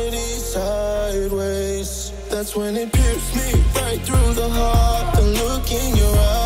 reality sideways. That's when it pierced me right through the heart. The look in your eyes,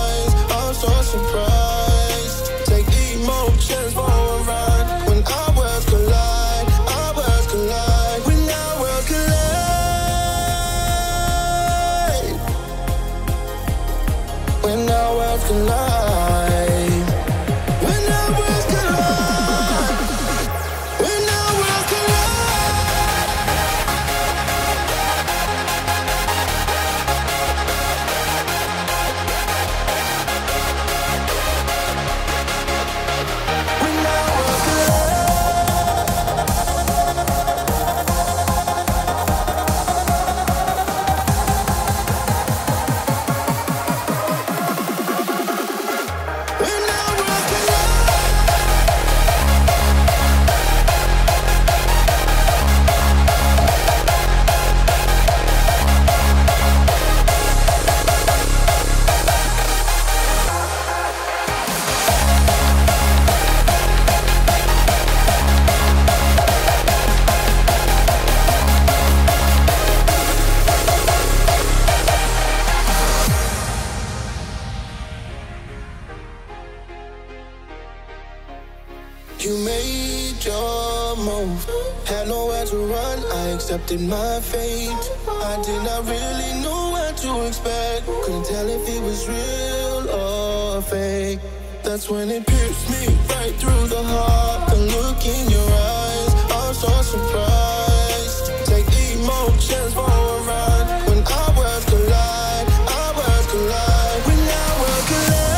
accepted my fate. I did not really know what to expect. Couldn't tell if it was real or fake. That's when it pierced me right through the heart. The look in your eyes, I'm so surprised. Take emotions for a ride. When our worlds collide, our worlds collide. When our worlds collide.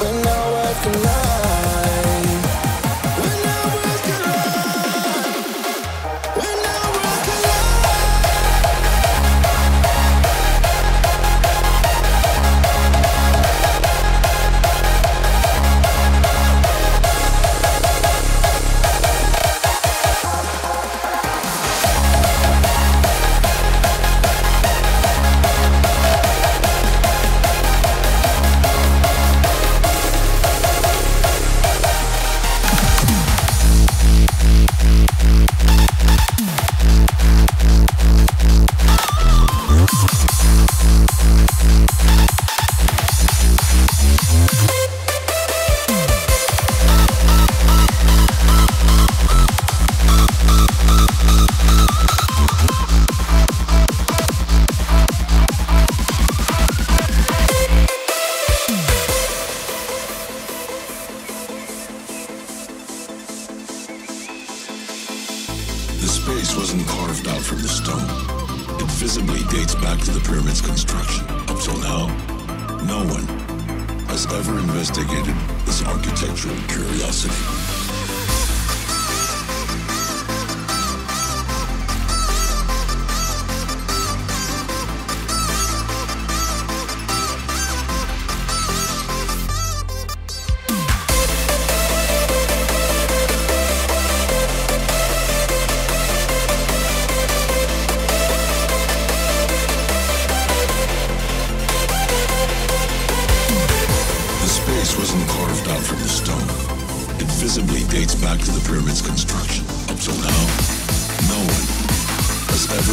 When our worlds collide. Pyramid's construction. Up till now, no one has ever investigated this architectural curiosity.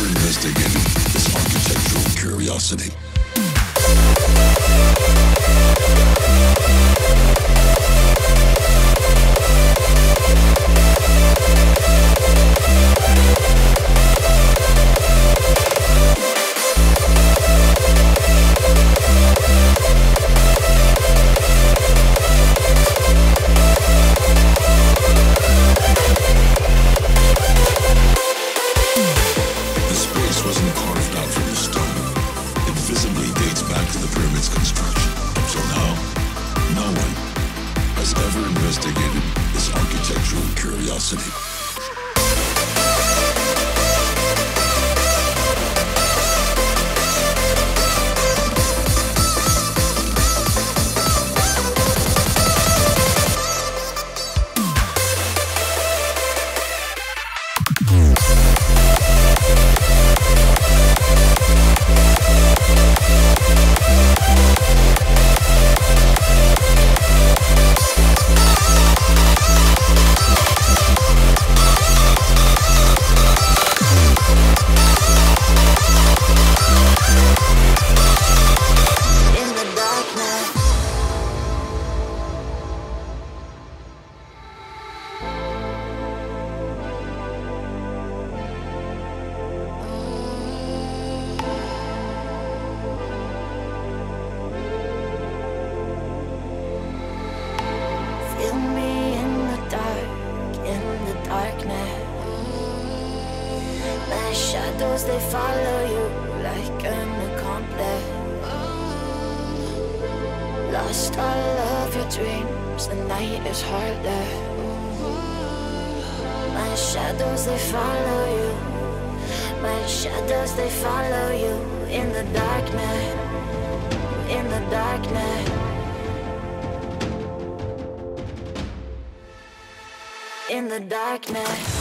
Investigated this architectural curiosity. shadows they follow you. My shadows they follow you in the darkness. In the darkness. In the darkness.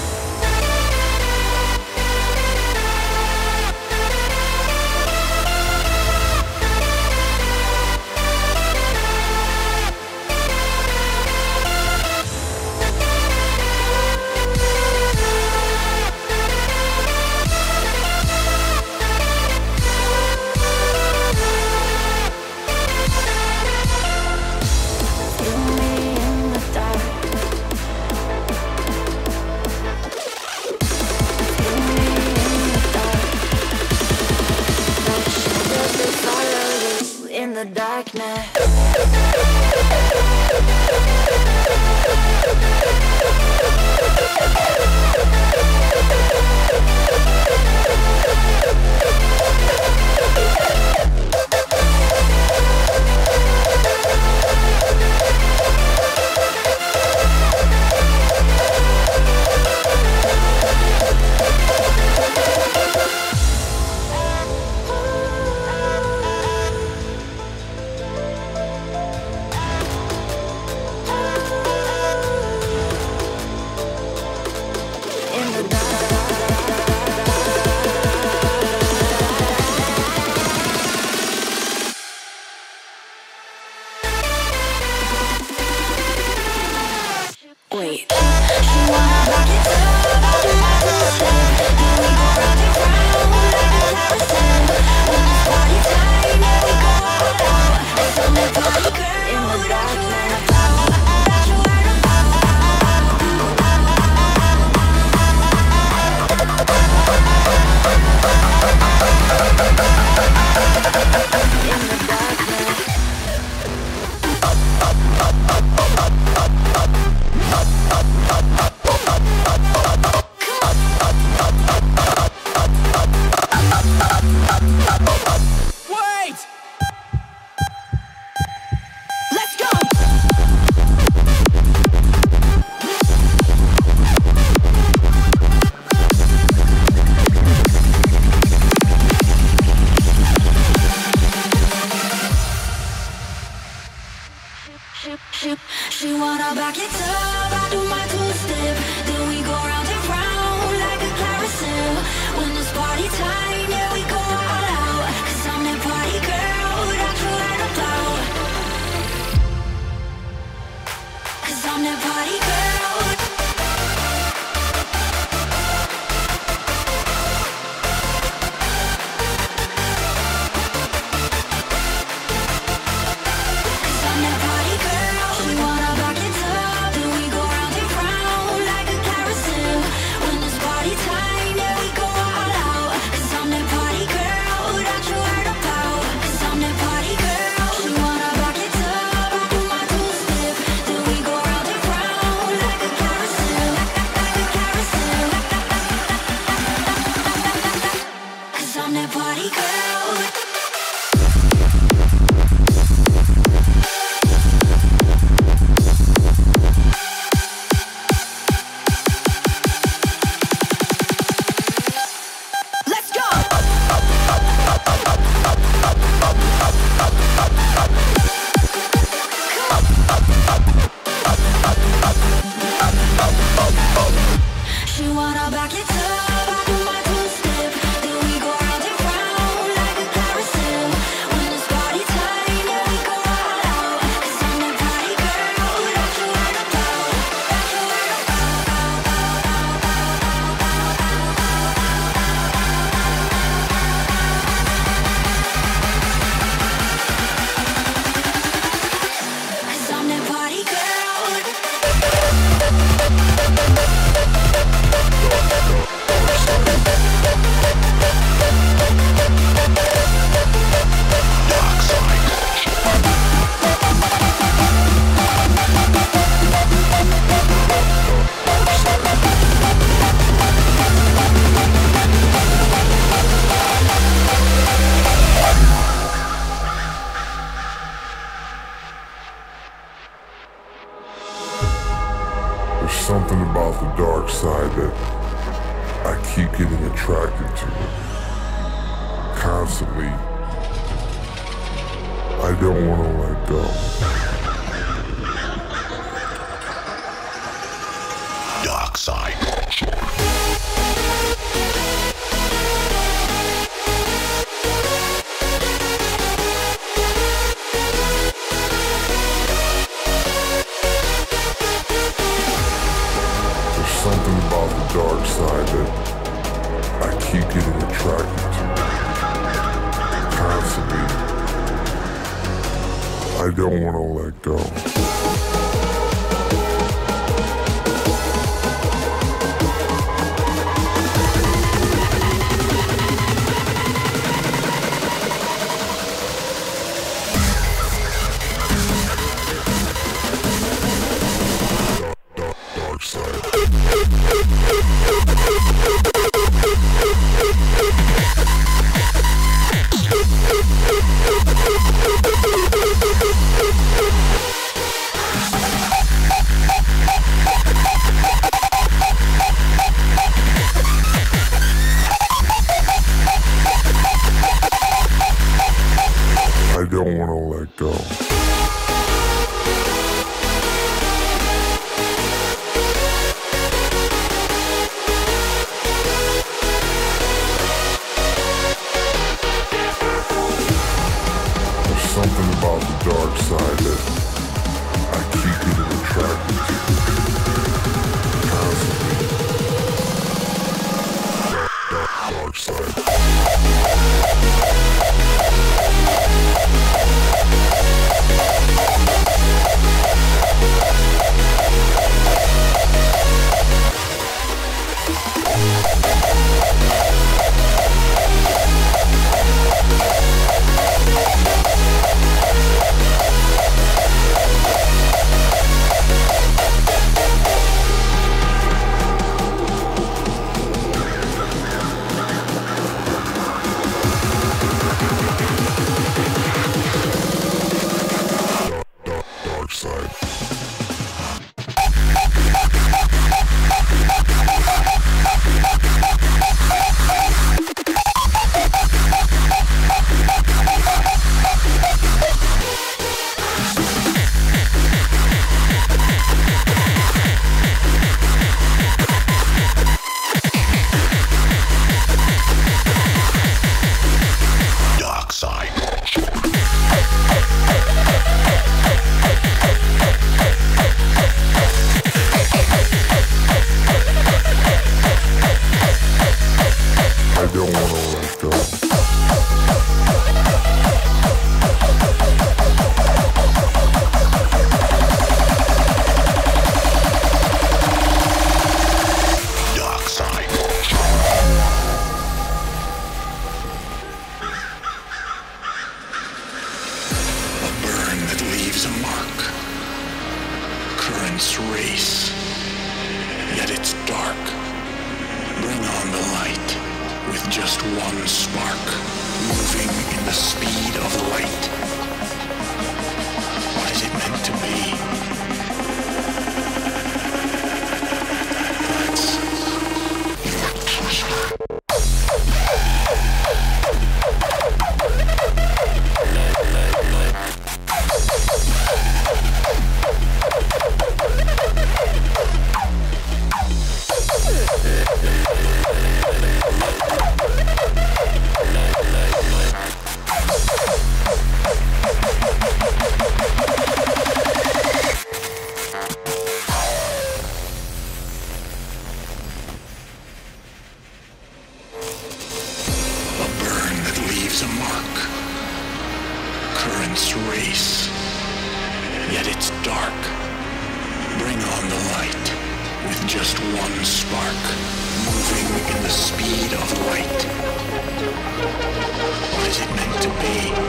to be.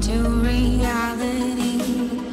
To reality.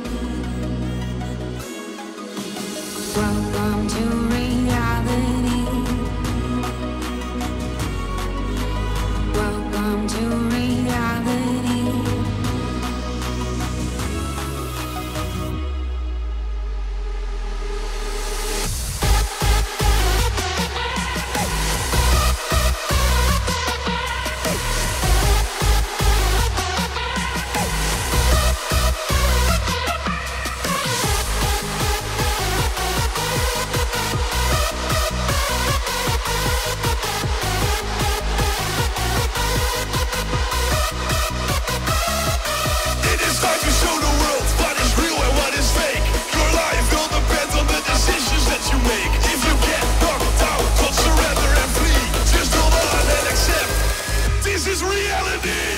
reality!